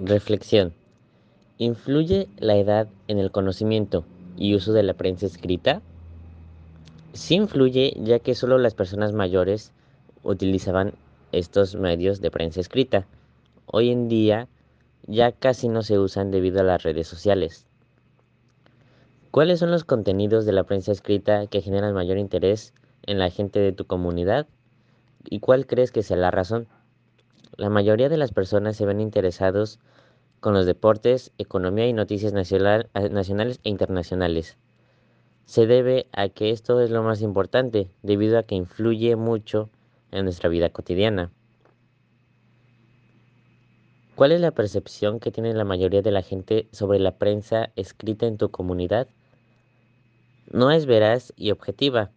Reflexión. ¿Influye la edad en el conocimiento y uso de la prensa escrita? Sí influye, ya que solo las personas mayores utilizaban estos medios de prensa escrita. Hoy en día ya casi no se usan debido a las redes sociales. ¿Cuáles son los contenidos de la prensa escrita que generan mayor interés en la gente de tu comunidad? ¿Y cuál crees que sea la razón? La mayoría de las personas se ven interesados con los deportes, economía y noticias nacionales e internacionales. Se debe a que esto es lo más importante, debido a que influye mucho en nuestra vida cotidiana. ¿Cuál es la percepción que tiene la mayoría de la gente sobre la prensa escrita en tu comunidad? No es veraz y objetiva,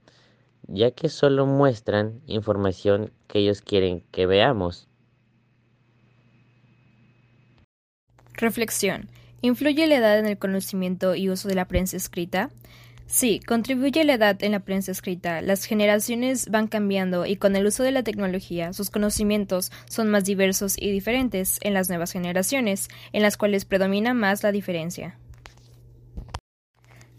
ya que solo muestran información que ellos quieren que veamos. Reflexión. ¿Influye la edad en el conocimiento y uso de la prensa escrita? Sí, contribuye la edad en la prensa escrita. Las generaciones van cambiando y con el uso de la tecnología sus conocimientos son más diversos y diferentes en las nuevas generaciones, en las cuales predomina más la diferencia.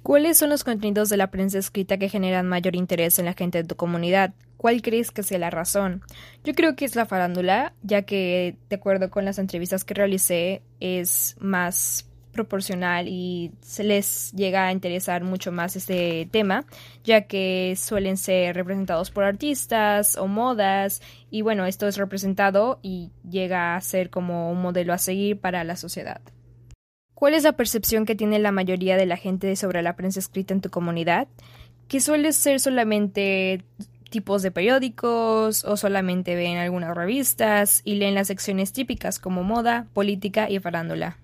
¿Cuáles son los contenidos de la prensa escrita que generan mayor interés en la gente de tu comunidad? ¿Cuál crees que sea la razón? Yo creo que es la farándula, ya que, de acuerdo con las entrevistas que realicé, es más proporcional y se les llega a interesar mucho más este tema, ya que suelen ser representados por artistas o modas y bueno, esto es representado y llega a ser como un modelo a seguir para la sociedad. ¿Cuál es la percepción que tiene la mayoría de la gente sobre la prensa escrita en tu comunidad? Que suele ser solamente tipos de periódicos o solamente ven algunas revistas y leen las secciones típicas como moda, política y farándula.